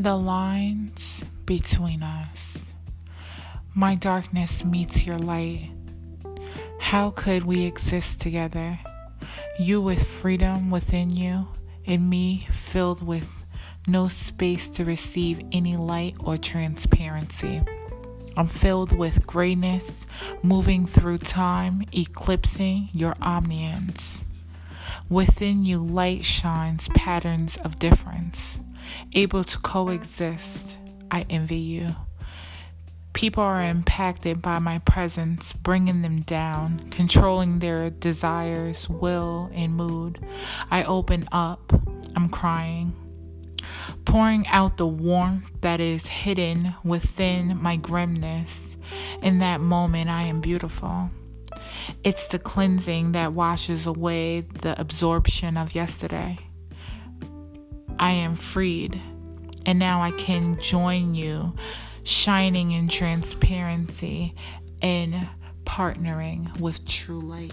the lines between us. My darkness meets your light. How could we exist together? You with freedom within you, and me filled with no space to receive any light or transparency. I'm filled with grayness, moving through time, eclipsing your omniscience. Within you, light shines patterns of difference able to coexist. I envy you. People are impacted by my presence, bringing them down, controlling their desires, will, and mood. I open up. I'm crying. Pouring out the warmth that is hidden within my grimness. In that moment, I am beautiful. It's the cleansing that washes away the absorption of yesterday. I am freed, and now I can join you, shining in transparency and partnering with true light.